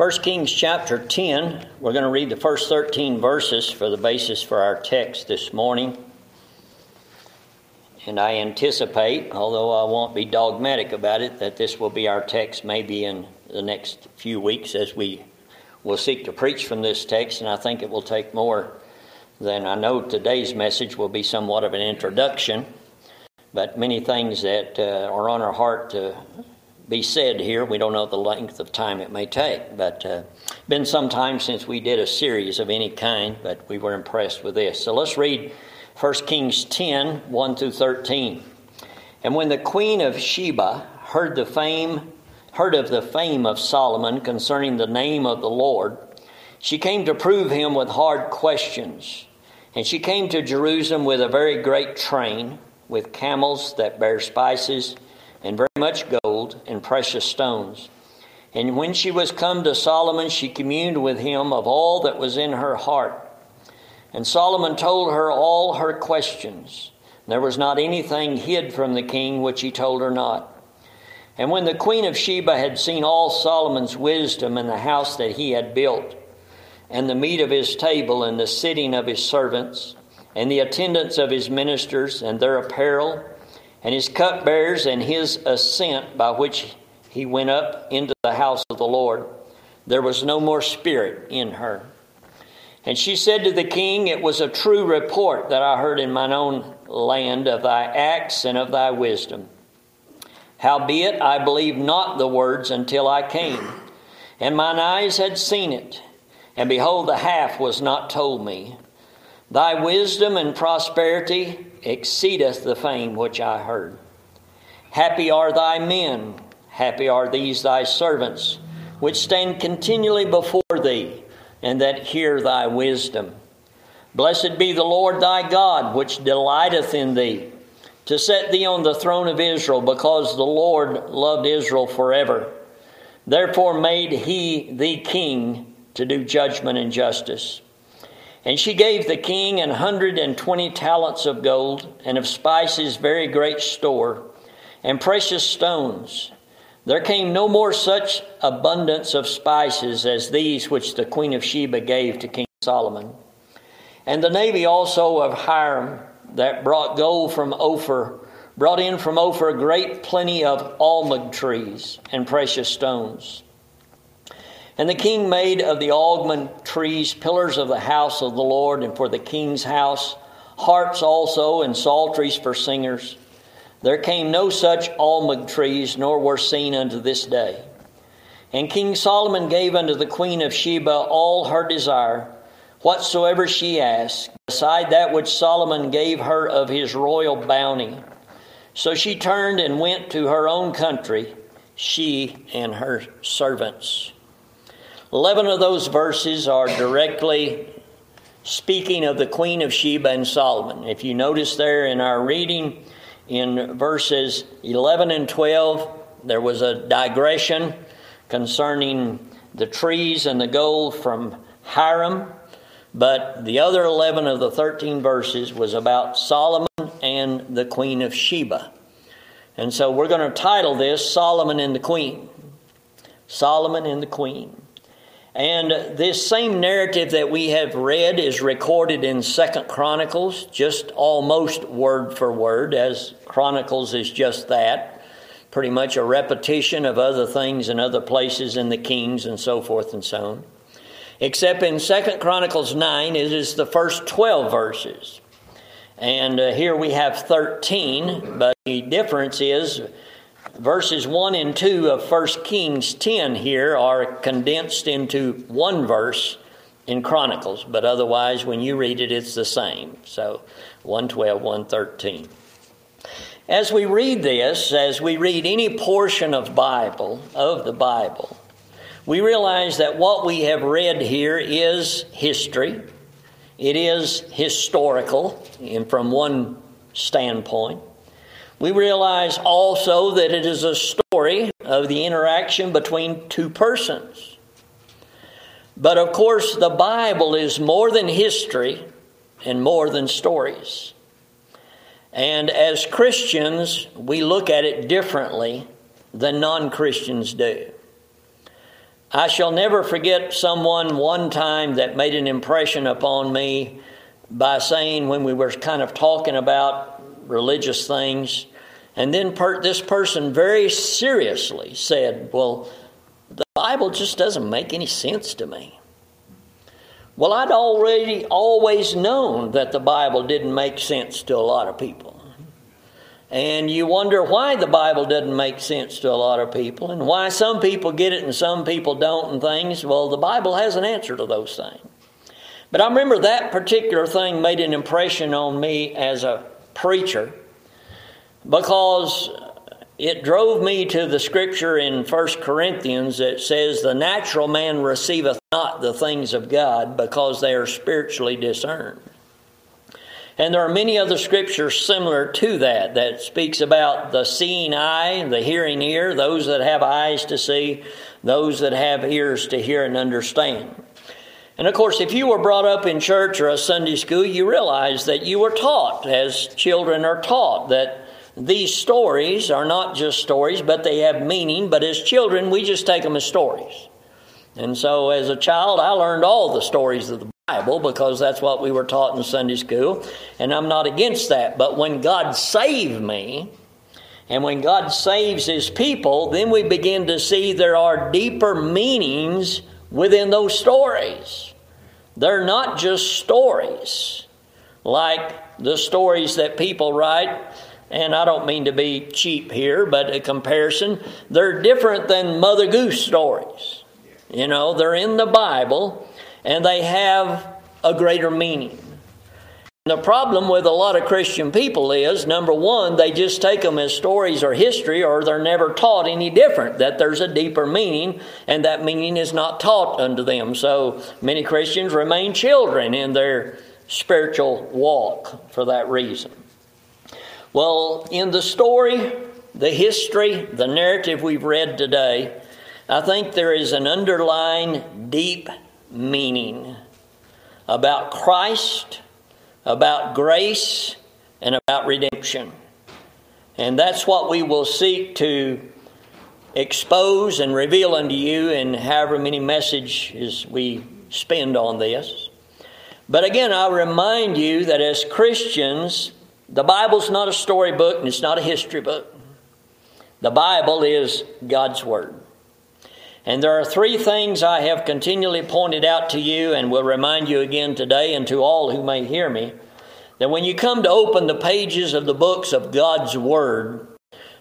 1 Kings chapter 10, we're going to read the first 13 verses for the basis for our text this morning. And I anticipate, although I won't be dogmatic about it, that this will be our text maybe in the next few weeks as we will seek to preach from this text. And I think it will take more than I know today's message will be somewhat of an introduction, but many things that uh, are on our heart to be said here. We don't know the length of time it may take, but uh, been some time since we did a series of any kind, but we were impressed with this. So let's read 1 Kings 10 1 through 13. And when the queen of Sheba heard the fame, heard of the fame of Solomon concerning the name of the Lord, she came to prove him with hard questions. And she came to Jerusalem with a very great train, with camels that bear spices, and very much gold and precious stones. And when she was come to Solomon, she communed with him of all that was in her heart. And Solomon told her all her questions. There was not anything hid from the king which he told her not. And when the queen of Sheba had seen all Solomon's wisdom and the house that he had built, and the meat of his table, and the sitting of his servants, and the attendance of his ministers, and their apparel, and his cupbearers, and his ascent by which he went up into the house of the Lord, there was no more spirit in her. And she said to the king, It was a true report that I heard in mine own land of thy acts and of thy wisdom. Howbeit, I believed not the words until I came, and mine eyes had seen it, and behold, the half was not told me. Thy wisdom and prosperity exceedeth the fame which I heard. Happy are thy men, happy are these thy servants, which stand continually before thee and that hear thy wisdom. Blessed be the Lord thy God, which delighteth in thee, to set thee on the throne of Israel, because the Lord loved Israel forever. Therefore made he thee king to do judgment and justice. And she gave the king an hundred and twenty talents of gold, and of spices very great store, and precious stones there came no more such abundance of spices as these which the queen of Sheba gave to King Solomon. And the navy also of Hiram that brought gold from Ophir brought in from Ophir great plenty of almug trees and precious stones. And the king made of the almug trees pillars of the house of the Lord and for the king's house, harps also and psalteries for singers. There came no such almug trees, nor were seen unto this day. And King Solomon gave unto the queen of Sheba all her desire, whatsoever she asked, beside that which Solomon gave her of his royal bounty. So she turned and went to her own country, she and her servants. Eleven of those verses are directly speaking of the queen of Sheba and Solomon. If you notice there in our reading, in verses 11 and 12, there was a digression concerning the trees and the gold from Hiram, but the other 11 of the 13 verses was about Solomon and the Queen of Sheba. And so we're going to title this Solomon and the Queen. Solomon and the Queen. And this same narrative that we have read is recorded in Second Chronicles, just almost word for word, as Chronicles is just that. Pretty much a repetition of other things in other places in the Kings and so forth and so on. Except in Second Chronicles 9, it is the first 12 verses. And uh, here we have 13, but the difference is verses 1 and 2 of 1 Kings 10 here are condensed into one verse in Chronicles, but otherwise, when you read it, it's the same. So 112, 113. As we read this, as we read any portion of Bible, of the Bible, we realize that what we have read here is history. It is historical, and from one standpoint. We realize also that it is a story of the interaction between two persons. But of course, the Bible is more than history and more than stories. And as Christians, we look at it differently than non Christians do. I shall never forget someone one time that made an impression upon me by saying, when we were kind of talking about religious things, and then this person very seriously said, Well, the Bible just doesn't make any sense to me. Well, I'd already always known that the Bible didn't make sense to a lot of people. And you wonder why the Bible doesn't make sense to a lot of people and why some people get it and some people don't and things. Well, the Bible has an answer to those things. But I remember that particular thing made an impression on me as a preacher because it drove me to the scripture in 1 Corinthians that says, The natural man receiveth not the things of God because they are spiritually discerned. And there are many other scriptures similar to that that speaks about the seeing eye, the hearing ear, those that have eyes to see, those that have ears to hear and understand. And of course, if you were brought up in church or a Sunday school, you realize that you were taught, as children are taught, that these stories are not just stories, but they have meaning. But as children, we just take them as stories. And so, as a child, I learned all the stories of the Bible because that's what we were taught in Sunday school, and I'm not against that. But when God saved me, and when God saves His people, then we begin to see there are deeper meanings within those stories. They're not just stories like the stories that people write. And I don't mean to be cheap here, but a comparison, they're different than Mother Goose stories. You know, they're in the Bible, and they have a greater meaning. The problem with a lot of Christian people is number one, they just take them as stories or history, or they're never taught any different, that there's a deeper meaning, and that meaning is not taught unto them. So many Christians remain children in their spiritual walk for that reason. Well, in the story, the history, the narrative we've read today, I think there is an underlying deep meaning about Christ, about grace, and about redemption. And that's what we will seek to expose and reveal unto you in however many messages we spend on this. But again, I remind you that as Christians, the Bible's not a storybook and it's not a history book. The Bible is God's Word. And there are three things I have continually pointed out to you and will remind you again today and to all who may hear me that when you come to open the pages of the books of God's Word,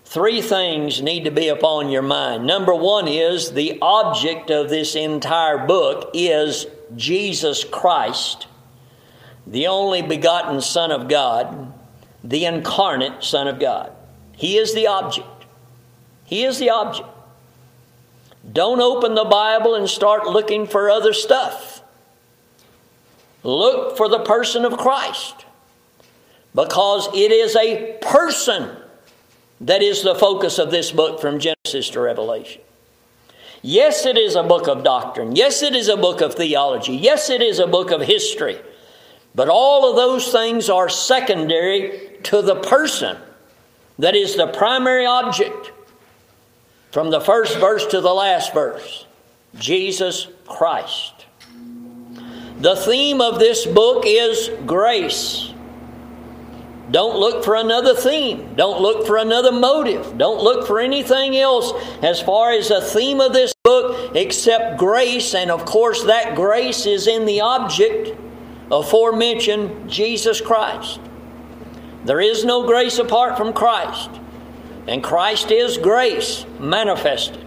three things need to be upon your mind. Number one is the object of this entire book is Jesus Christ, the only begotten Son of God, the incarnate Son of God. He is the object. He is the object. Don't open the Bible and start looking for other stuff. Look for the person of Christ because it is a person that is the focus of this book from Genesis to Revelation. Yes, it is a book of doctrine. Yes, it is a book of theology. Yes, it is a book of history. But all of those things are secondary to the person that is the primary object from the first verse to the last verse Jesus Christ. The theme of this book is grace. Don't look for another theme. Don't look for another motive. Don't look for anything else as far as the theme of this book except grace. And of course, that grace is in the object aforementioned Jesus Christ. There is no grace apart from Christ. And Christ is grace manifested.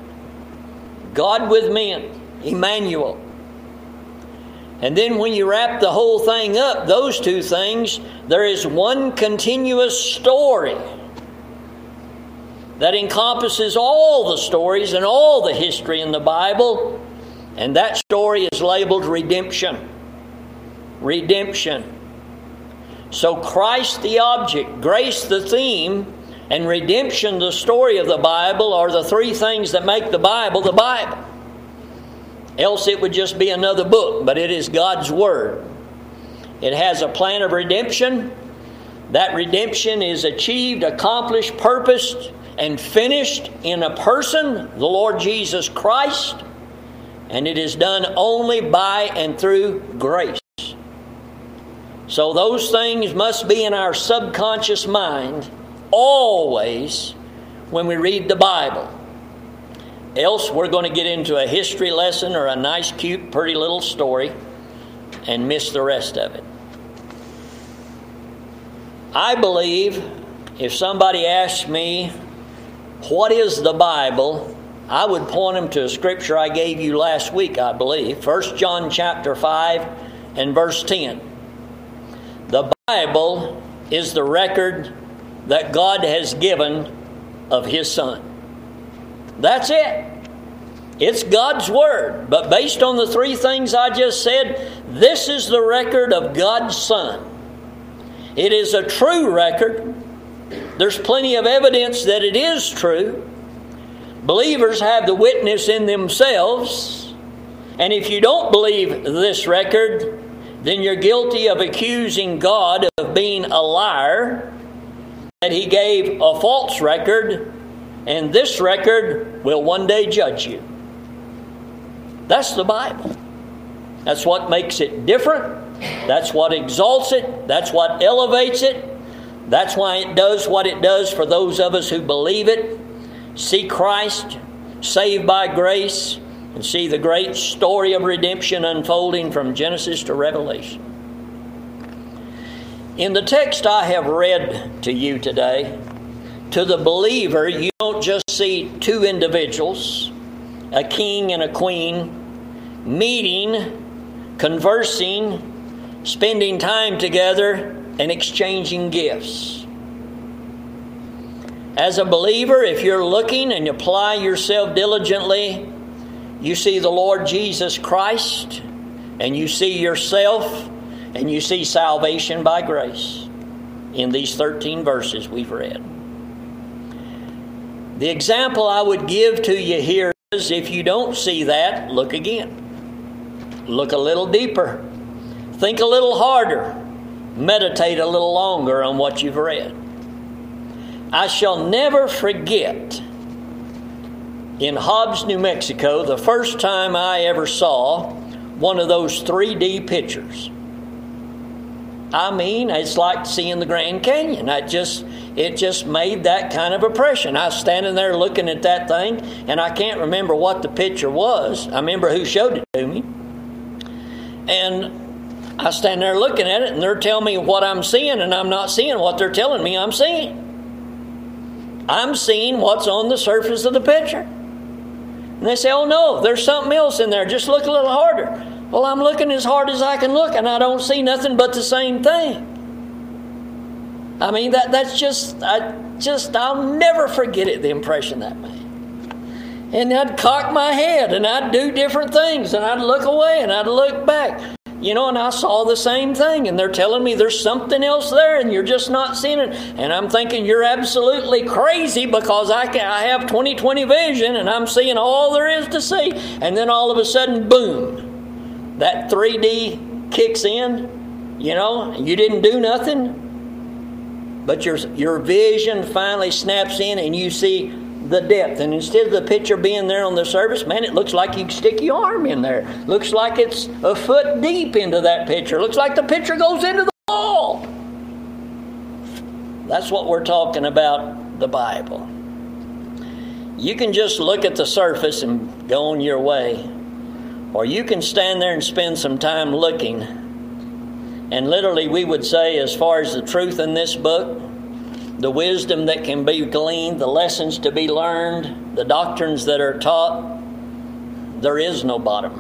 God with men, Emmanuel. And then when you wrap the whole thing up, those two things, there is one continuous story that encompasses all the stories and all the history in the Bible. And that story is labeled redemption. Redemption. So Christ the object, grace the theme, and redemption, the story of the Bible, are the three things that make the Bible the Bible. Else it would just be another book, but it is God's Word. It has a plan of redemption. That redemption is achieved, accomplished, purposed, and finished in a person, the Lord Jesus Christ. And it is done only by and through grace. So those things must be in our subconscious mind always when we read the Bible. Else, we're going to get into a history lesson or a nice, cute, pretty little story and miss the rest of it. I believe if somebody asked me, What is the Bible? I would point them to a scripture I gave you last week, I believe. 1 John chapter 5 and verse 10. The Bible is the record that God has given of His Son. That's it. It's God's Word. But based on the three things I just said, this is the record of God's Son. It is a true record. There's plenty of evidence that it is true. Believers have the witness in themselves. And if you don't believe this record, then you're guilty of accusing God of being a liar, that He gave a false record, and this record will one day judge you. That's the Bible. That's what makes it different. That's what exalts it. That's what elevates it. That's why it does what it does for those of us who believe it, see Christ, saved by grace, and see the great story of redemption unfolding from Genesis to Revelation. In the text I have read to you today, to the believer, you don't just see two individuals, a king and a queen, meeting, conversing, spending time together, and exchanging gifts. As a believer, if you're looking and apply yourself diligently, you see the Lord Jesus Christ, and you see yourself, and you see salvation by grace in these 13 verses we've read. The example I would give to you here is if you don't see that, look again. Look a little deeper. Think a little harder. Meditate a little longer on what you've read. I shall never forget in Hobbs, New Mexico, the first time I ever saw one of those 3D pictures. I mean, it's like seeing the Grand Canyon. I just it just made that kind of impression. I was standing there looking at that thing, and I can't remember what the picture was. I remember who showed it to me. And I stand there looking at it, and they're telling me what I'm seeing, and I'm not seeing what they're telling me I'm seeing. I'm seeing what's on the surface of the picture. And they say, oh no, there's something else in there. Just look a little harder. Well, I'm looking as hard as I can look, and I don't see nothing but the same thing. I mean, that, that's just, I just, I'll never forget it, the impression that made. And I'd cock my head, and I'd do different things, and I'd look away, and I'd look back. You know, and I saw the same thing, and they're telling me there's something else there, and you're just not seeing it. And I'm thinking you're absolutely crazy because I can, I have 20/20 vision, and I'm seeing all there is to see. And then all of a sudden, boom! that 3D kicks in, you know, you didn't do nothing, but your, your vision finally snaps in and you see the depth. And instead of the picture being there on the surface, man, it looks like you stick your arm in there. Looks like it's a foot deep into that picture. Looks like the picture goes into the wall. That's what we're talking about the Bible. You can just look at the surface and go on your way. Or you can stand there and spend some time looking. And literally, we would say, as far as the truth in this book, the wisdom that can be gleaned, the lessons to be learned, the doctrines that are taught, there is no bottom.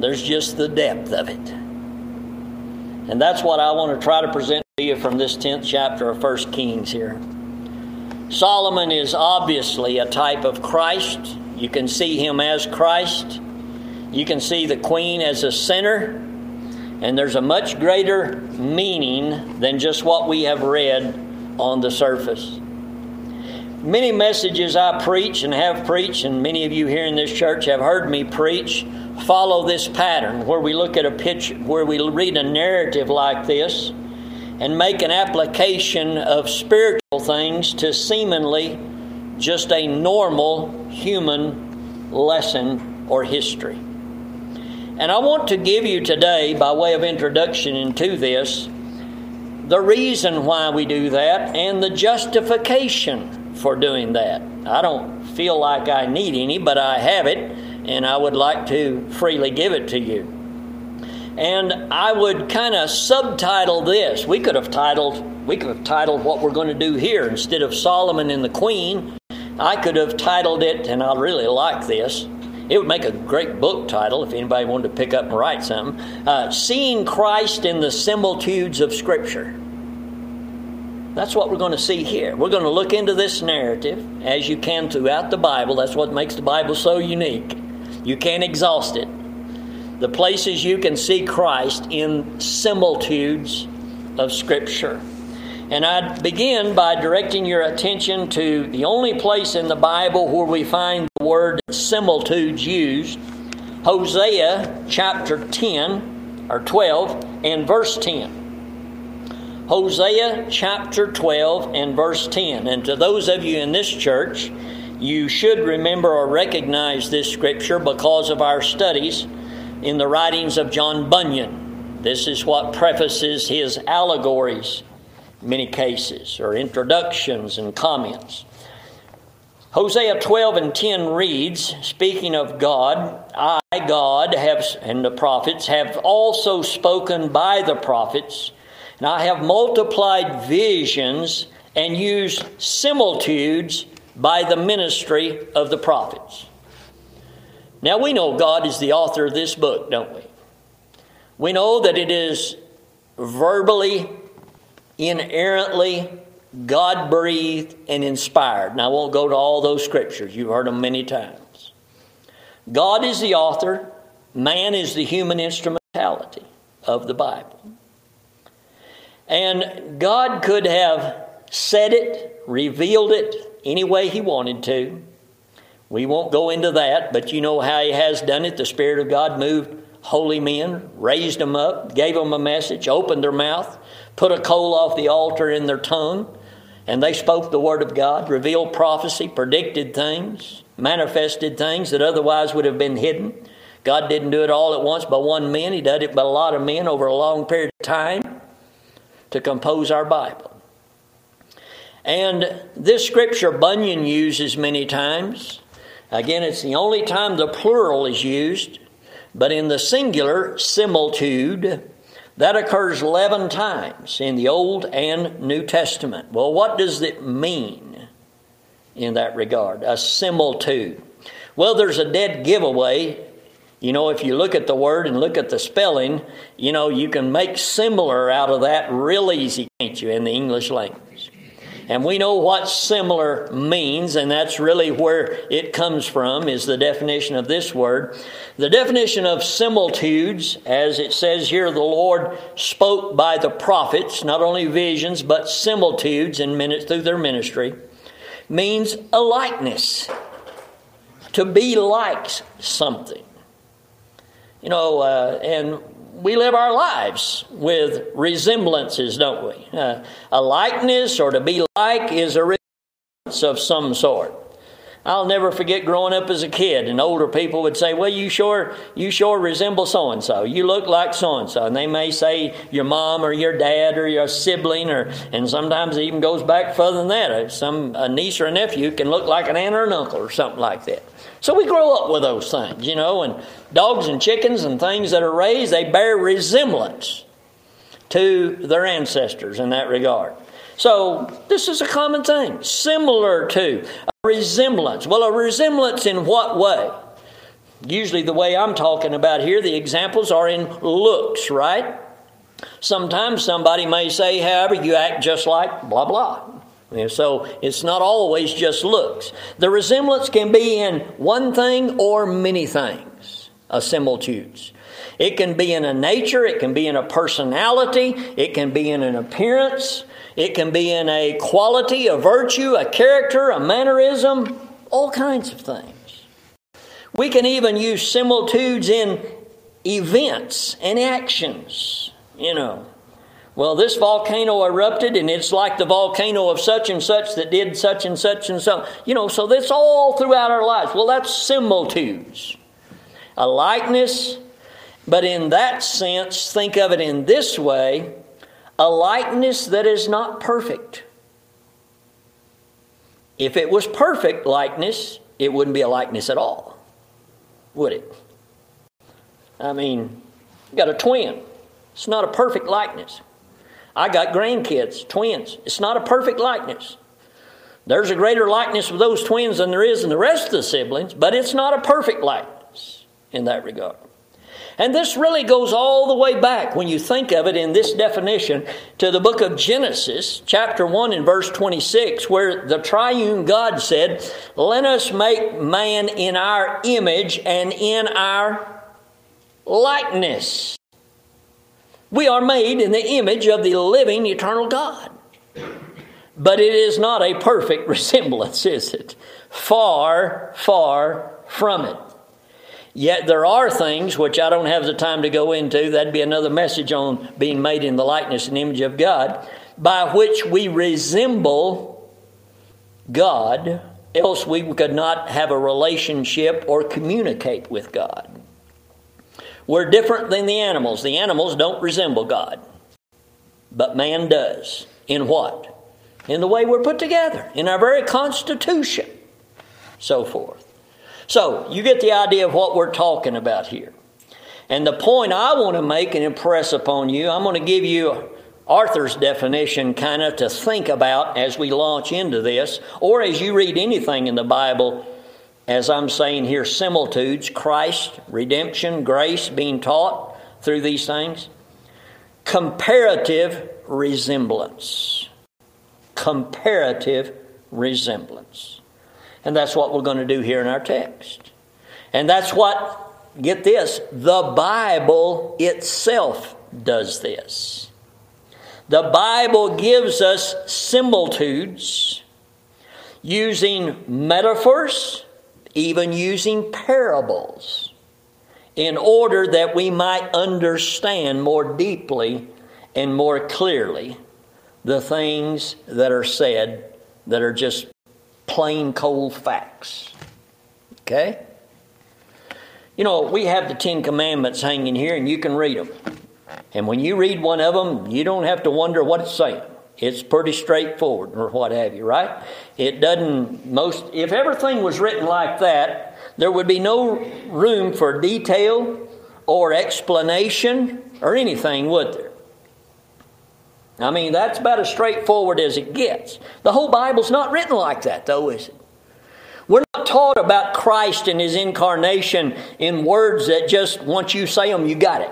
There's just the depth of it. And that's what I want to try to present to you from this 10th chapter of 1 Kings here. Solomon is obviously a type of Christ you can see him as Christ. You can see the queen as a sinner. And there's a much greater meaning than just what we have read on the surface. Many messages I preach and have preached, and many of you here in this church have heard me preach, follow this pattern where we look at a picture, where we read a narrative like this and make an application of spiritual things to seemingly just a normal human lesson or history. And I want to give you today, by way of introduction into this, the reason why we do that and the justification for doing that. I don't feel like I need any, but I have it, and I would like to freely give it to you. And I would kind of subtitle this. We could have titled we could have titled what we're going to do here instead of Solomon and the Queen. I could have titled it, and I really like this. It would make a great book title if anybody wanted to pick up and write something. Uh, Seeing Christ in the Similitudes of Scripture. That's what we're going to see here. We're going to look into this narrative as you can throughout the Bible. That's what makes the Bible so unique. You can't exhaust it. The places you can see Christ in similitudes of Scripture. And I'd begin by directing your attention to the only place in the Bible where we find the word similitudes used Hosea chapter 10 or 12 and verse 10. Hosea chapter 12 and verse 10. And to those of you in this church, you should remember or recognize this scripture because of our studies in the writings of John Bunyan. This is what prefaces his allegories many cases, or introductions and comments. Hosea 12 and 10 reads, speaking of God, I, God, have, and the prophets, have also spoken by the prophets, and I have multiplied visions and used similitudes by the ministry of the prophets. Now we know God is the author of this book, don't we? We know that it is verbally inerrantly God breathed and inspired. And I won't go to all those scriptures, you've heard them many times. God is the author, man is the human instrumentality of the Bible. And God could have said it, revealed it any way He wanted to. We won't go into that, but you know how He has done it. The Spirit of God moved holy men, raised them up, gave them a message, opened their mouth, put a coal off the altar in their tongue, and they spoke the word of God, revealed prophecy, predicted things, manifested things that otherwise would have been hidden. God didn't do it all at once by one man, He did it by a lot of men over a long period of time to compose our Bible. And this scripture Bunyan uses many times. Again, it's the only time the plural is used, but in the singular, similitude, that occurs 11 times in the Old and New Testament. Well, what does it mean in that regard? A similitude. Well, there's a dead giveaway. You know, if you look at the word and look at the spelling, you know, you can make similar out of that real easy, can't you, in the English language? And we know what similar means, and that's really where it comes from, is the definition of this word. The definition of similitudes, as it says here, the Lord spoke by the prophets, not only visions, but similitudes in minutes through their ministry, means a likeness. To be like something. You know, uh, and we live our lives with resemblances, don't we? Uh, a likeness or to be like is a resemblance of some sort. I'll never forget growing up as a kid, and older people would say, "Well, you sure you sure resemble so and so. You look like so and so." And they may say your mom or your dad or your sibling, or and sometimes it even goes back further than that. Uh, some a niece or a nephew can look like an aunt or an uncle or something like that. So we grow up with those things, you know, and dogs and chickens and things that are raised, they bear resemblance to their ancestors in that regard. So this is a common thing, similar to a resemblance. Well, a resemblance in what way? Usually, the way I'm talking about here, the examples are in looks, right? Sometimes somebody may say, however, you act just like blah blah. And so it's not always just looks. The resemblance can be in one thing or many things, a similitudes. It can be in a nature, it can be in a personality, it can be in an appearance, it can be in a quality, a virtue, a character, a mannerism, all kinds of things. We can even use similitudes in events and actions, you know. Well, this volcano erupted, and it's like the volcano of such and such that did such and such and so. You know, so that's all throughout our lives. Well, that's similitudes. A likeness, but in that sense, think of it in this way a likeness that is not perfect. If it was perfect likeness, it wouldn't be a likeness at all, would it? I mean, you got a twin. It's not a perfect likeness. I got grandkids, twins. It's not a perfect likeness. There's a greater likeness with those twins than there is in the rest of the siblings, but it's not a perfect likeness in that regard. And this really goes all the way back, when you think of it in this definition, to the book of Genesis, chapter 1 and verse 26, where the triune God said, Let us make man in our image and in our likeness. We are made in the image of the living, eternal God. But it is not a perfect resemblance, is it? Far, far from it. Yet there are things which I don't have the time to go into, that'd be another message on being made in the likeness and image of God, by which we resemble God, else we could not have a relationship or communicate with God. We're different than the animals. The animals don't resemble God, but man does. In what? In the way we're put together, in our very constitution, so forth. So, you get the idea of what we're talking about here. And the point I want to make and impress upon you, I'm going to give you Arthur's definition kind of to think about as we launch into this, or as you read anything in the Bible as I'm saying here, similitudes, Christ, redemption, grace being taught through these things. Comparative resemblance. Comparative resemblance. And that's what we're going to do here in our text. And that's what, get this, the Bible itself does this. The Bible gives us similitudes using metaphors even using parables, in order that we might understand more deeply and more clearly the things that are said that are just plain cold facts. Okay? You know, we have the Ten Commandments hanging here, and you can read them. And when you read one of them, you don't have to wonder what it's saying. It's pretty straightforward, or what have you, right? It doesn't, most, if everything was written like that, there would be no room for detail or explanation or anything, would there? I mean, that's about as straightforward as it gets. The whole Bible's not written like that, though, is it? We're not taught about Christ and His incarnation in words that just once you say them, you got it.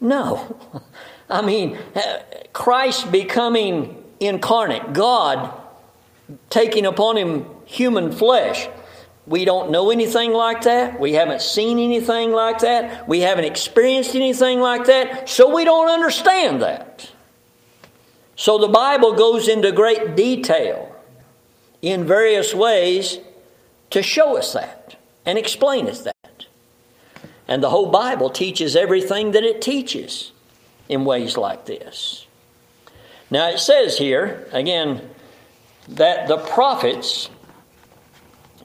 No. I mean, uh, Christ becoming incarnate, God taking upon him human flesh. We don't know anything like that. We haven't seen anything like that. We haven't experienced anything like that. So we don't understand that. So the Bible goes into great detail in various ways to show us that and explain us that. And the whole Bible teaches everything that it teaches in ways like this. Now it says here, again, that the prophets,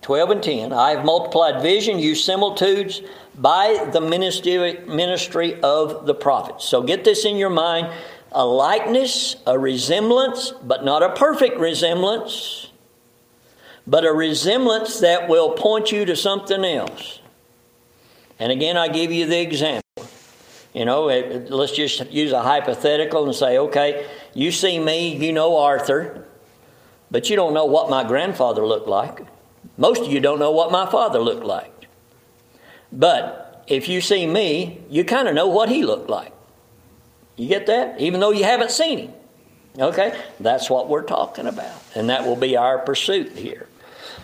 12 and 10, I have multiplied vision, used similitudes by the ministry of the prophets. So get this in your mind a likeness, a resemblance, but not a perfect resemblance, but a resemblance that will point you to something else. And again, I give you the example. You know, it, let's just use a hypothetical and say, okay, you see me, you know Arthur, but you don't know what my grandfather looked like. Most of you don't know what my father looked like. But if you see me, you kind of know what he looked like. You get that? Even though you haven't seen him. Okay? That's what we're talking about. And that will be our pursuit here.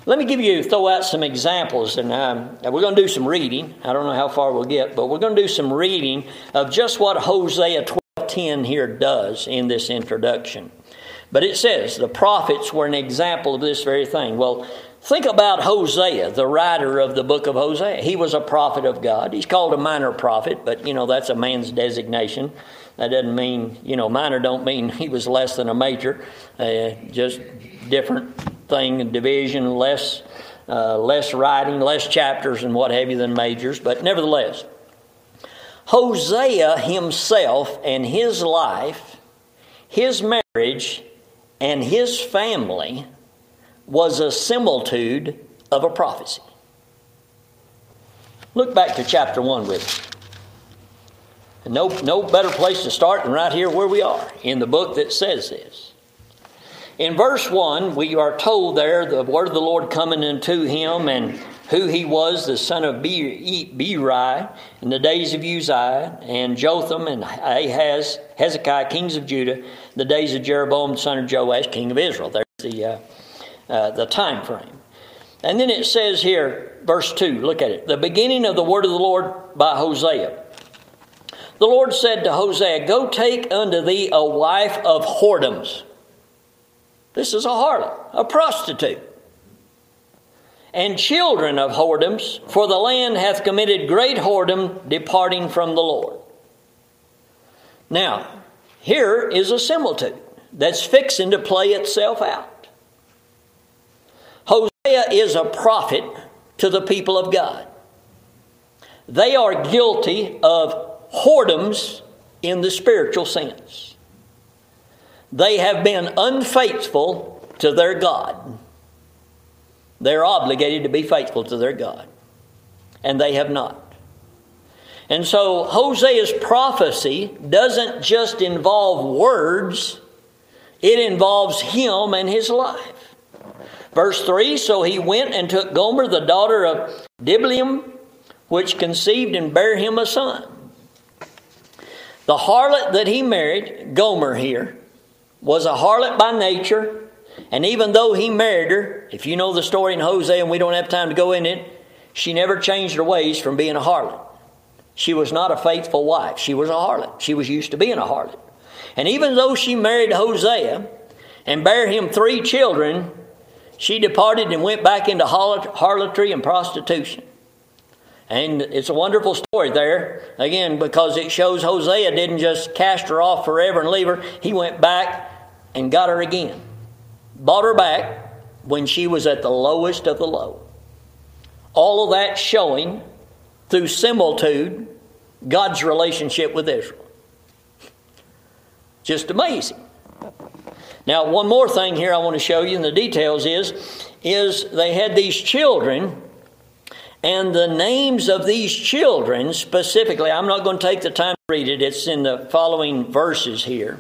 Let me give you, throw out some examples, and um, we're going to do some reading. I don't know how far we'll get, but we're going to do some reading of just what Hosea 12:10 here does in this introduction. But it says the prophets were an example of this very thing. Well, think about Hosea, the writer of the book of Hosea. He was a prophet of God. He's called a minor prophet, but you know that's a man's designation. That doesn't mean, you know, minor don't mean he was less than a major. Uh, just different thing, division, less uh, less writing, less chapters, and what have you than majors, but nevertheless. Hosea himself and his life, his marriage, and his family was a similitude of a prophecy. Look back to chapter 1 with me. No, no better place to start than right here where we are in the book that says this. In verse 1, we are told there the word of the Lord coming unto him and who he was, the son of Beeri, in the days of Uzziah, and Jotham and Ahaz, Hezekiah, kings of Judah, the days of Jeroboam, son of Joash, king of Israel. There's the, uh, uh, the time frame. And then it says here, verse 2, look at it. The beginning of the word of the Lord by Hosea. The Lord said to Hosea, Go take unto thee a wife of whoredoms. This is a harlot, a prostitute. And children of whoredoms, for the land hath committed great whoredom, departing from the Lord. Now, here is a similitude that's fixing to play itself out. Hosea is a prophet to the people of God. They are guilty of whoredoms in the spiritual sense. They have been unfaithful to their God. They're obligated to be faithful to their God, and they have not. And so Hosea's prophecy doesn't just involve words, it involves him and his life. Verse 3 So he went and took Gomer, the daughter of Diblaim, which conceived and bare him a son. The harlot that he married, Gomer here, was a harlot by nature. And even though he married her, if you know the story in Hosea, and we don't have time to go in it, she never changed her ways from being a harlot. She was not a faithful wife. She was a harlot. She was used to being a harlot. And even though she married Hosea and bare him three children, she departed and went back into harlotry and prostitution. And it's a wonderful story there, again, because it shows Hosea didn't just cast her off forever and leave her. He went back and got her again. Bought her back when she was at the lowest of the low. All of that showing through similitude God's relationship with Israel. Just amazing. Now, one more thing here I want to show you in the details is, is they had these children, and the names of these children specifically, I'm not going to take the time to read it, it's in the following verses here.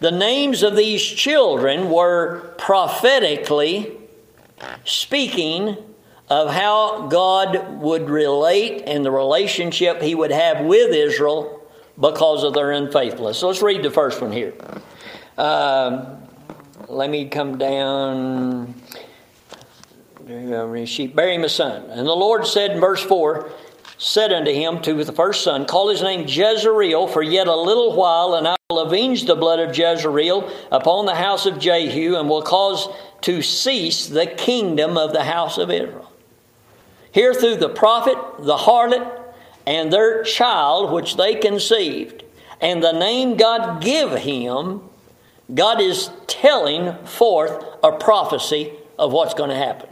The names of these children were prophetically speaking of how God would relate and the relationship he would have with Israel because of their unfaithfulness. So let's read the first one here. Um, let me come down. She bare him a son. And the Lord said in verse 4, said unto him to the first son, Call his name Jezreel, for yet a little while, and I will avenge the blood of Jezreel upon the house of Jehu, and will cause to cease the kingdom of the house of Israel. Here through the prophet, the harlot, and their child which they conceived, and the name God give him God is telling forth a prophecy of what's going to happen.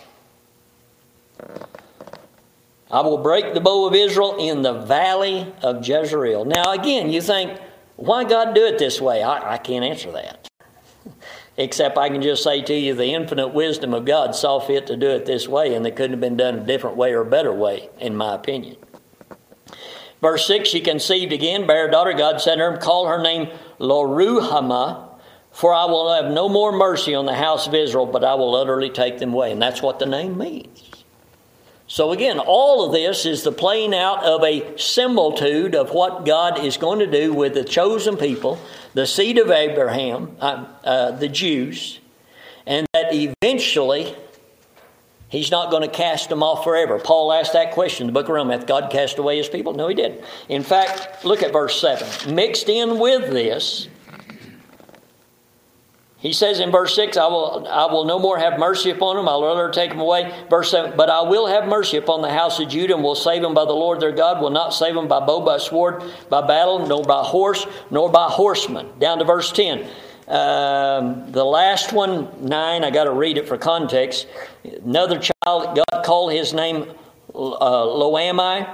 I will break the bow of Israel in the valley of Jezreel. Now, again, you think, why God do it this way? I, I can't answer that. Except I can just say to you, the infinite wisdom of God saw fit to do it this way, and it couldn't have been done a different way or a better way, in my opinion. Verse 6 She conceived again, bare a daughter. God said to her, Call her name Loruhamah for I will have no more mercy on the house of Israel, but I will utterly take them away. And that's what the name means. So, again, all of this is the playing out of a similitude of what God is going to do with the chosen people, the seed of Abraham, uh, uh, the Jews, and that eventually He's not going to cast them off forever. Paul asked that question in the book of Romans. God cast away his people? No, he didn't. In fact, look at verse 7. Mixed in with this he says in verse 6, I will, I will no more have mercy upon them, I'll rather take them away. Verse 7, but I will have mercy upon the house of Judah, and will save them by the Lord their God, will not save them by bow, by sword, by battle, nor by horse, nor by horsemen. Down to verse 10. Um, the last one, nine, I got to read it for context. Another child, God called his name uh, Loammi,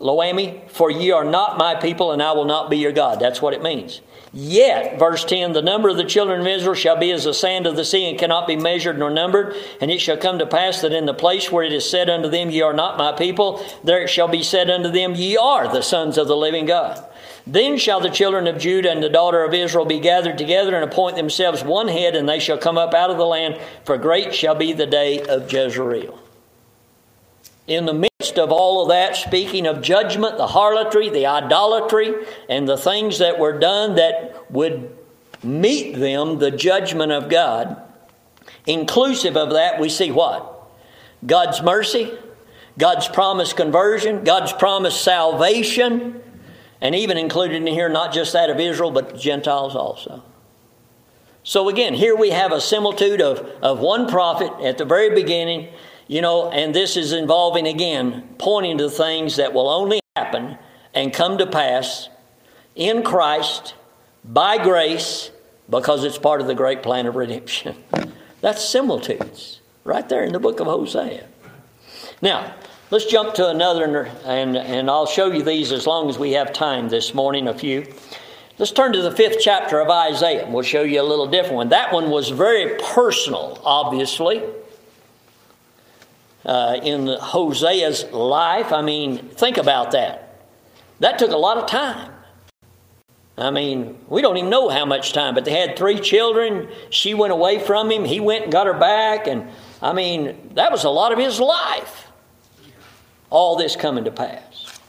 Loammi, for ye are not my people, and I will not be your God. That's what it means. Yet, verse 10, the number of the children of Israel shall be as the sand of the sea and cannot be measured nor numbered. And it shall come to pass that in the place where it is said unto them, Ye are not my people, there it shall be said unto them, Ye are the sons of the living God. Then shall the children of Judah and the daughter of Israel be gathered together and appoint themselves one head, and they shall come up out of the land, for great shall be the day of Jezreel. In the midst of all of that, speaking of judgment, the harlotry, the idolatry, and the things that were done that would meet them, the judgment of God, inclusive of that, we see what? God's mercy, God's promised conversion, God's promised salvation, and even included in here, not just that of Israel, but Gentiles also. So again, here we have a similitude of, of one prophet at the very beginning, you know, and this is involving, again, pointing to things that will only happen and come to pass in Christ by grace because it's part of the great plan of redemption. That's similitudes right there in the book of Hosea. Now, Let's jump to another, and, and I'll show you these as long as we have time this morning, a few. Let's turn to the fifth chapter of Isaiah. We'll show you a little different one. That one was very personal, obviously, uh, in Hosea's life. I mean, think about that. That took a lot of time. I mean, we don't even know how much time, but they had three children. She went away from him. He went and got her back. And I mean, that was a lot of his life all this coming to pass?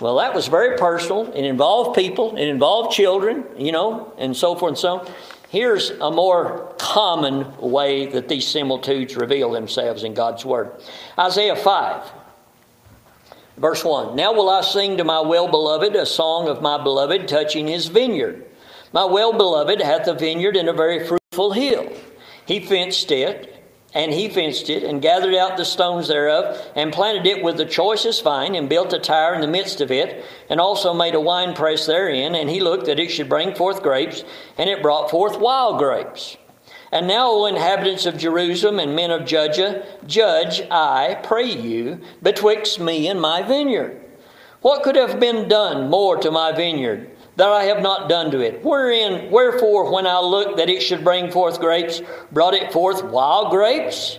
Well, that was very personal. It involved people, it involved children, you know, and so forth and so on. Here's a more common way that these similitudes reveal themselves in God's Word Isaiah 5, verse 1. Now will I sing to my well beloved a song of my beloved touching his vineyard. My well beloved hath a vineyard in a very fruitful hill. He fenced it and he fenced it, and gathered out the stones thereof, and planted it with the choicest vine, and built a tower in the midst of it, and also made a winepress therein. And he looked that it should bring forth grapes, and it brought forth wild grapes. And now, O inhabitants of Jerusalem and men of Judah, judge, I pray you, betwixt me and my vineyard. What could have been done more to my vineyard? That I have not done to it. Wherein, wherefore, when I looked that it should bring forth grapes, brought it forth wild grapes?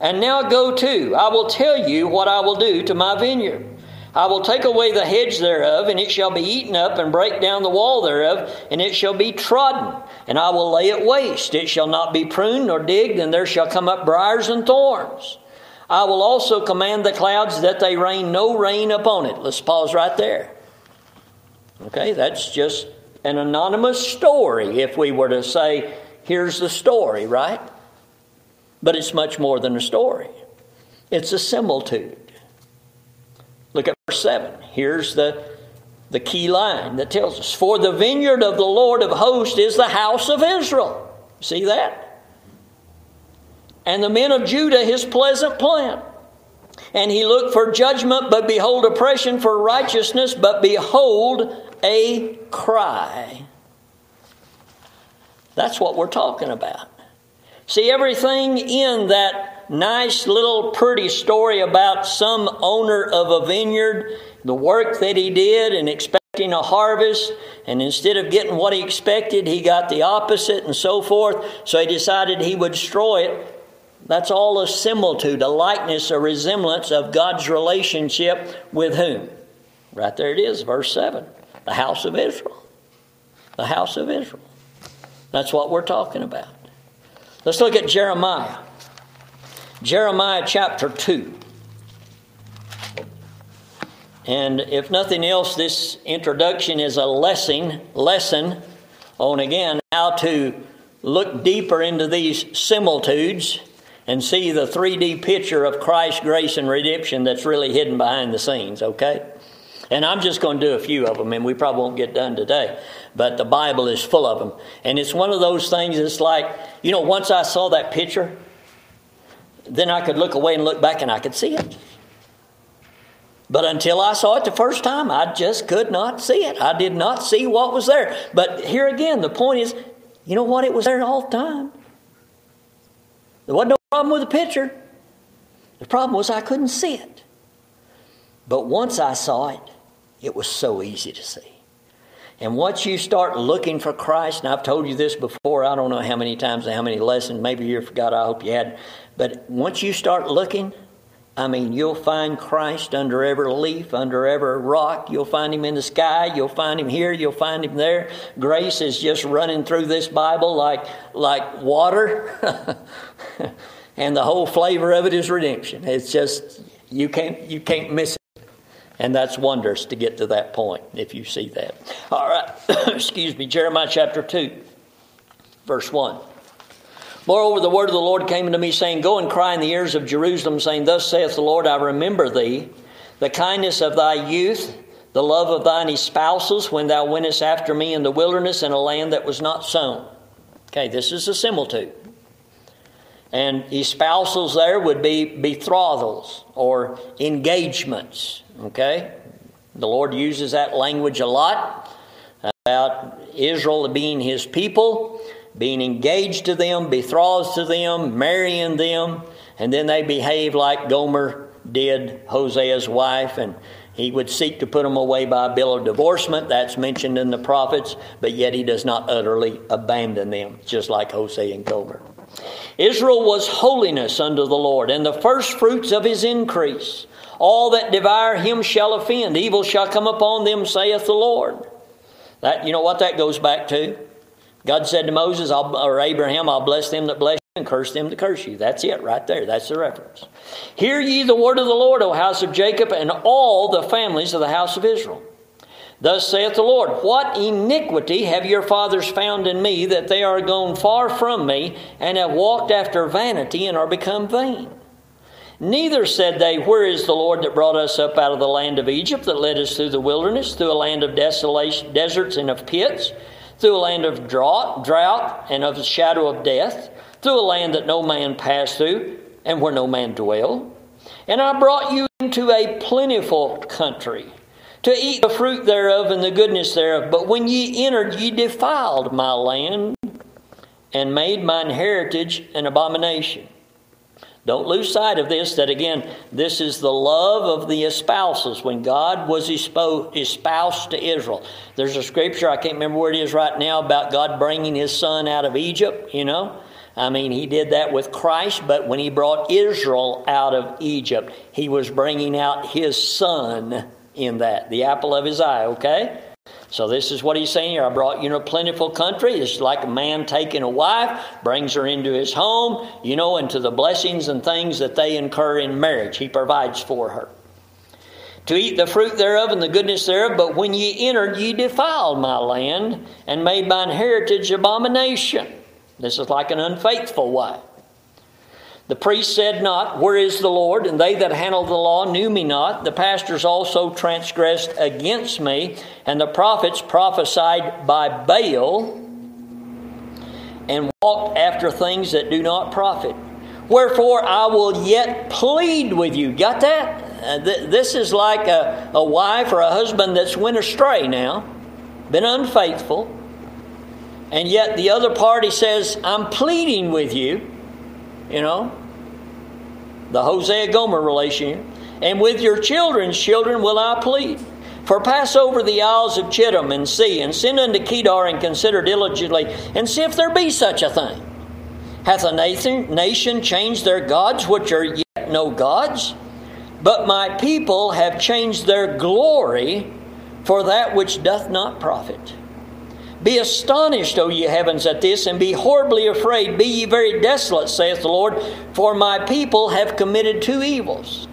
And now go to, I will tell you what I will do to my vineyard. I will take away the hedge thereof, and it shall be eaten up, and break down the wall thereof, and it shall be trodden, and I will lay it waste. It shall not be pruned nor digged, and there shall come up briars and thorns. I will also command the clouds that they rain no rain upon it. Let's pause right there. Okay, that's just an anonymous story if we were to say, here's the story, right? But it's much more than a story, it's a similitude. Look at verse 7. Here's the, the key line that tells us For the vineyard of the Lord of hosts is the house of Israel. See that? And the men of Judah his pleasant plant. And he looked for judgment, but behold, oppression for righteousness, but behold, a cry. That's what we're talking about. See, everything in that nice little pretty story about some owner of a vineyard, the work that he did and expecting a harvest, and instead of getting what he expected, he got the opposite and so forth, so he decided he would destroy it. That's all a similitude, a likeness, a resemblance of God's relationship with whom? Right there it is, verse 7 the house of Israel. The house of Israel. That's what we're talking about. Let's look at Jeremiah. Jeremiah chapter 2. And if nothing else, this introduction is a lesson, lesson on again how to look deeper into these similitudes and see the 3D picture of Christ's grace and redemption that's really hidden behind the scenes, okay? And I'm just going to do a few of them, and we probably won't get done today. But the Bible is full of them. And it's one of those things, it's like, you know, once I saw that picture, then I could look away and look back and I could see it. But until I saw it the first time, I just could not see it. I did not see what was there. But here again, the point is, You know what? It was there all the time. There wasn't no problem with the picture. The problem was I couldn't see it. But once I saw it, it was so easy to see. And once you start looking for Christ, and I've told you this before, I don't know how many times and how many lessons, maybe you forgot, I hope you had. But once you start looking, I mean, you'll find Christ under every leaf, under every rock. You'll find him in the sky. You'll find him here. You'll find him there. Grace is just running through this Bible like, like water. and the whole flavor of it is redemption. It's just, you can't, you can't miss it. And that's wondrous to get to that point if you see that. All right, excuse me, Jeremiah chapter 2, verse 1. Moreover, the word of the Lord came unto me, saying, Go and cry in the ears of Jerusalem, saying, Thus saith the Lord, I remember thee, the kindness of thy youth, the love of thine espousals, when thou wentest after me in the wilderness in a land that was not sown. Okay, this is a similitude. And espousals there would be betrothals or engagements. Okay? The Lord uses that language a lot about Israel being his people, being engaged to them, betrothed to them, marrying them, and then they behave like Gomer did Hosea's wife, and he would seek to put them away by a bill of divorcement. That's mentioned in the prophets, but yet he does not utterly abandon them, just like Hosea and Gomer. Israel was holiness unto the Lord, and the first fruits of his increase. All that devour him shall offend. Evil shall come upon them, saith the Lord. That you know what that goes back to? God said to Moses, or Abraham, I'll bless them that bless you and curse them that curse you. That's it right there. That's the reference. Hear ye the word of the Lord, O house of Jacob, and all the families of the house of Israel. Thus saith the Lord, What iniquity have your fathers found in me, that they are gone far from me, and have walked after vanity, and are become vain? Neither said they, Where is the Lord that brought us up out of the land of Egypt, that led us through the wilderness, through a land of desolation, deserts and of pits, through a land of drought, drought and of the shadow of death, through a land that no man passed through, and where no man dwelled? And I brought you into a plentiful country, to eat the fruit thereof and the goodness thereof. But when ye entered, ye defiled my land, and made mine heritage an abomination. Don't lose sight of this, that again, this is the love of the espouses when God was espoused to Israel. There's a scripture, I can't remember where it is right now, about God bringing his son out of Egypt, you know. I mean, he did that with Christ, but when he brought Israel out of Egypt, he was bringing out his son in that, the apple of his eye, okay? So this is what he's saying here. I brought you in a plentiful country. It's like a man taking a wife, brings her into his home, you know, into the blessings and things that they incur in marriage. He provides for her. To eat the fruit thereof and the goodness thereof, but when ye entered, ye defiled my land, and made mine heritage abomination. This is like an unfaithful wife. The priest said not, Where is the Lord? And they that handled the law knew me not. The pastors also transgressed against me, and the prophets prophesied by Baal, and walked after things that do not profit. Wherefore I will yet plead with you. Got that? Uh, th- this is like a, a wife or a husband that's went astray now, been unfaithful, and yet the other party says, I'm pleading with you you know, the Hosea Gomer relation. And with your children's children will I plead. For pass over the isles of Chittim and see, and send unto Kedar and consider diligently, and see if there be such a thing. Hath a nation, nation changed their gods, which are yet no gods? But my people have changed their glory for that which doth not profit. Be astonished, O ye heavens, at this, and be horribly afraid. Be ye very desolate, saith the Lord, for my people have committed two evils.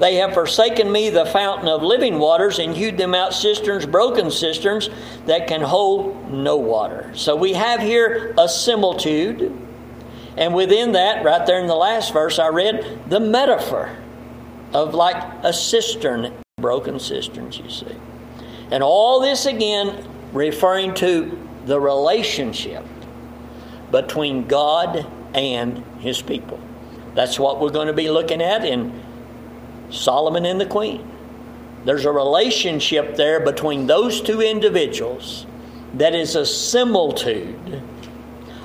They have forsaken me, the fountain of living waters, and hewed them out cisterns, broken cisterns, that can hold no water. So we have here a similitude. And within that, right there in the last verse I read, the metaphor of like a cistern, broken cisterns, you see. And all this again referring to the relationship between God and his people. That's what we're going to be looking at in Solomon and the Queen. There's a relationship there between those two individuals that is a similitude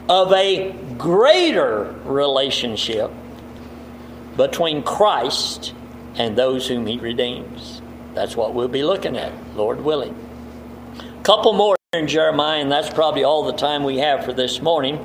of a greater relationship between Christ and those whom he redeems. That's what we'll be looking at, Lord willing. Couple more in Jeremiah, and that's probably all the time we have for this morning.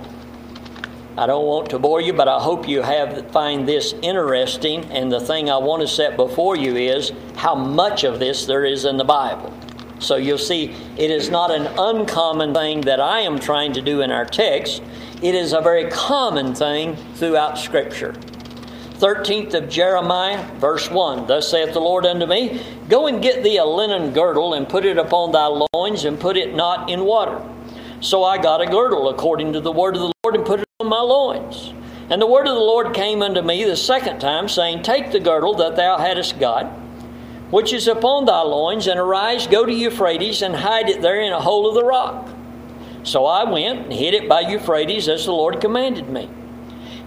I don't want to bore you, but I hope you have find this interesting. And the thing I want to set before you is how much of this there is in the Bible. So you'll see it is not an uncommon thing that I am trying to do in our text. It is a very common thing throughout Scripture. 13th of Jeremiah, verse 1 Thus saith the Lord unto me, Go and get thee a linen girdle, and put it upon thy loins, and put it not in water. So I got a girdle according to the word of the Lord, and put it on my loins. And the word of the Lord came unto me the second time, saying, Take the girdle that thou hadst got, which is upon thy loins, and arise, go to Euphrates, and hide it there in a hole of the rock. So I went and hid it by Euphrates, as the Lord commanded me.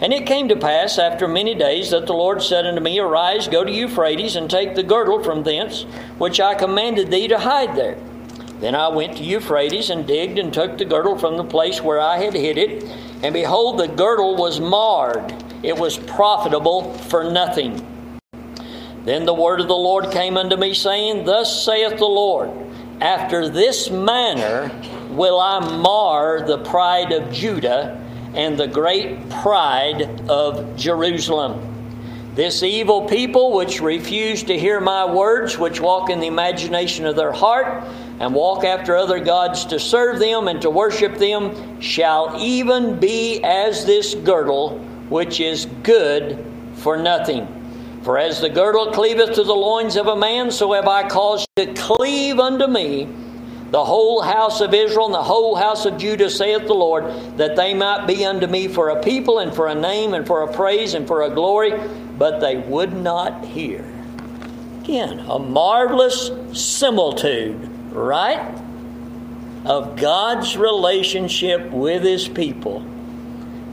And it came to pass after many days that the Lord said unto me, Arise, go to Euphrates, and take the girdle from thence, which I commanded thee to hide there. Then I went to Euphrates and digged and took the girdle from the place where I had hid it. And behold, the girdle was marred, it was profitable for nothing. Then the word of the Lord came unto me, saying, Thus saith the Lord, After this manner will I mar the pride of Judah and the great pride of Jerusalem. This evil people, which refuse to hear my words, which walk in the imagination of their heart, and walk after other gods to serve them and to worship them, shall even be as this girdle, which is good for nothing. For as the girdle cleaveth to the loins of a man, so have I caused to cleave unto me the whole house of Israel and the whole house of Judah, saith the Lord, that they might be unto me for a people and for a name and for a praise and for a glory, but they would not hear. Again, a marvelous similitude, right? Of God's relationship with His people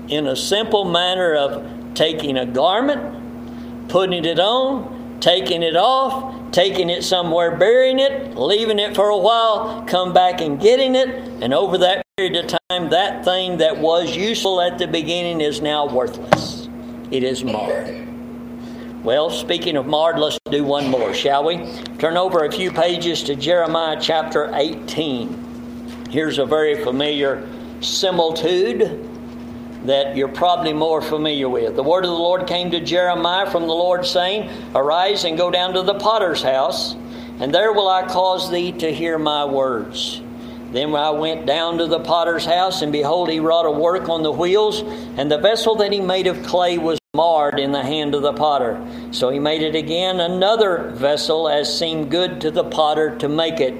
in a simple manner of taking a garment, putting it on, taking it off, taking it somewhere, burying it, leaving it for a while, come back and getting it, and over that period of time, that thing that was useful at the beginning is now worthless. It is marred. Well, speaking of marred, let's do one more, shall we? Turn over a few pages to Jeremiah chapter 18. Here's a very familiar similitude that you're probably more familiar with. The word of the Lord came to Jeremiah from the Lord, saying, Arise and go down to the potter's house, and there will I cause thee to hear my words. Then I went down to the potter's house, and behold, he wrought a work on the wheels, and the vessel that he made of clay was marred in the hand of the potter. So he made it again another vessel, as seemed good to the potter to make it.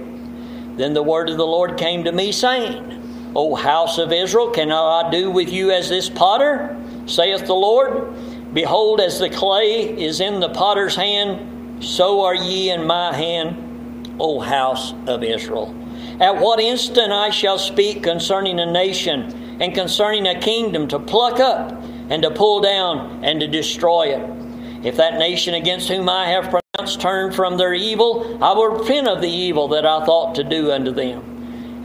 Then the word of the Lord came to me, saying, O house of Israel, cannot I do with you as this potter? saith the Lord. Behold, as the clay is in the potter's hand, so are ye in my hand, O house of Israel. At what instant I shall speak concerning a nation and concerning a kingdom to pluck up and to pull down and to destroy it. If that nation against whom I have pronounced turn from their evil, I will repent of the evil that I thought to do unto them.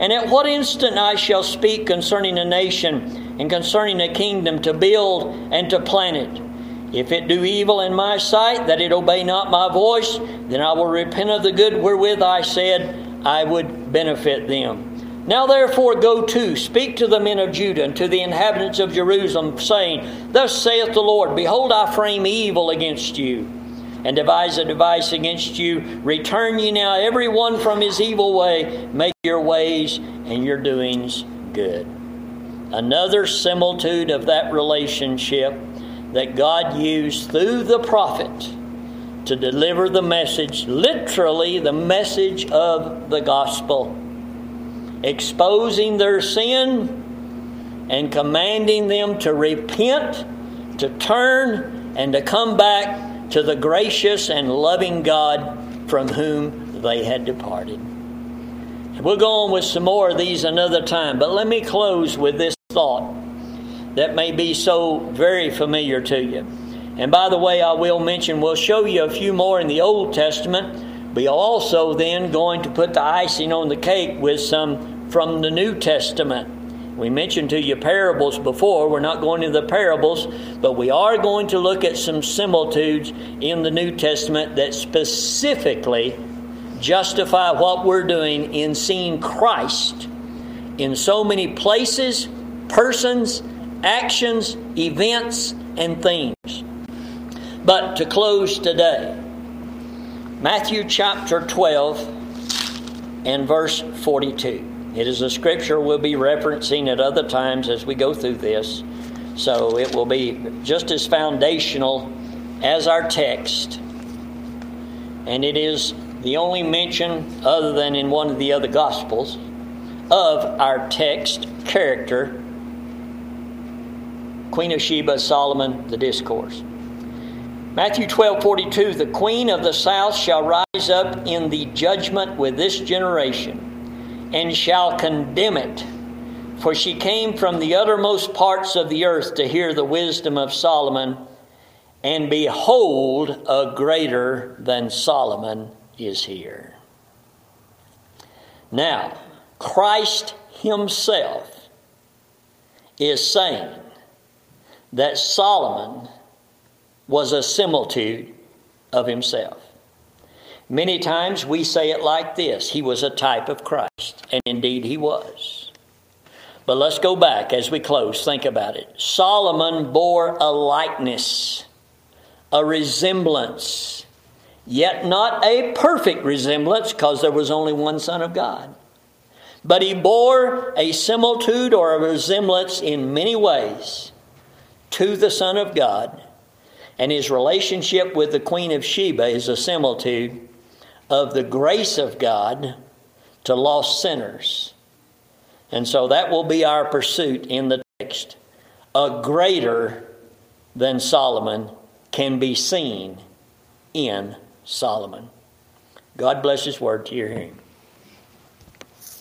And at what instant I shall speak concerning a nation and concerning a kingdom to build and to plant it. If it do evil in my sight, that it obey not my voice, then I will repent of the good wherewith I said I would benefit them. Now therefore go to, speak to the men of Judah and to the inhabitants of Jerusalem, saying, Thus saith the Lord, Behold, I frame evil against you and devise a device against you. Return ye now every one from his evil way, make your ways and your doings good. Another similitude of that relationship that God used through the prophet to deliver the message, literally the message of the gospel, exposing their sin and commanding them to repent, to turn, and to come back to the gracious and loving God from whom they had departed. We'll go on with some more of these another time, but let me close with this thought that may be so very familiar to you. And by the way, I will mention, we'll show you a few more in the Old Testament. We are also then going to put the icing on the cake with some from the New Testament. We mentioned to you parables before. We're not going into the parables, but we are going to look at some similitudes in the New Testament that specifically justify what we're doing in seeing Christ in so many places, persons, actions, events, and themes. But to close today, Matthew chapter 12 and verse 42. It is a scripture we'll be referencing at other times as we go through this. So it will be just as foundational as our text. And it is the only mention, other than in one of the other Gospels, of our text character Queen of Sheba, Solomon, the Discourse. Matthew 12 42 The Queen of the South shall rise up in the judgment with this generation and shall condemn it. For she came from the uttermost parts of the earth to hear the wisdom of Solomon, and behold, a greater than Solomon is here. Now, Christ Himself is saying that Solomon was a similitude of Himself. Many times we say it like this He was a type of Christ, and indeed he was. But let's go back as we close. Think about it. Solomon bore a likeness, a resemblance, yet not a perfect resemblance because there was only one Son of God. But he bore a similitude or a resemblance in many ways to the Son of God, and his relationship with the Queen of Sheba is a similitude of the grace of God to lost sinners. And so that will be our pursuit in the text. A greater than Solomon can be seen in Solomon. God bless His word to your hearing.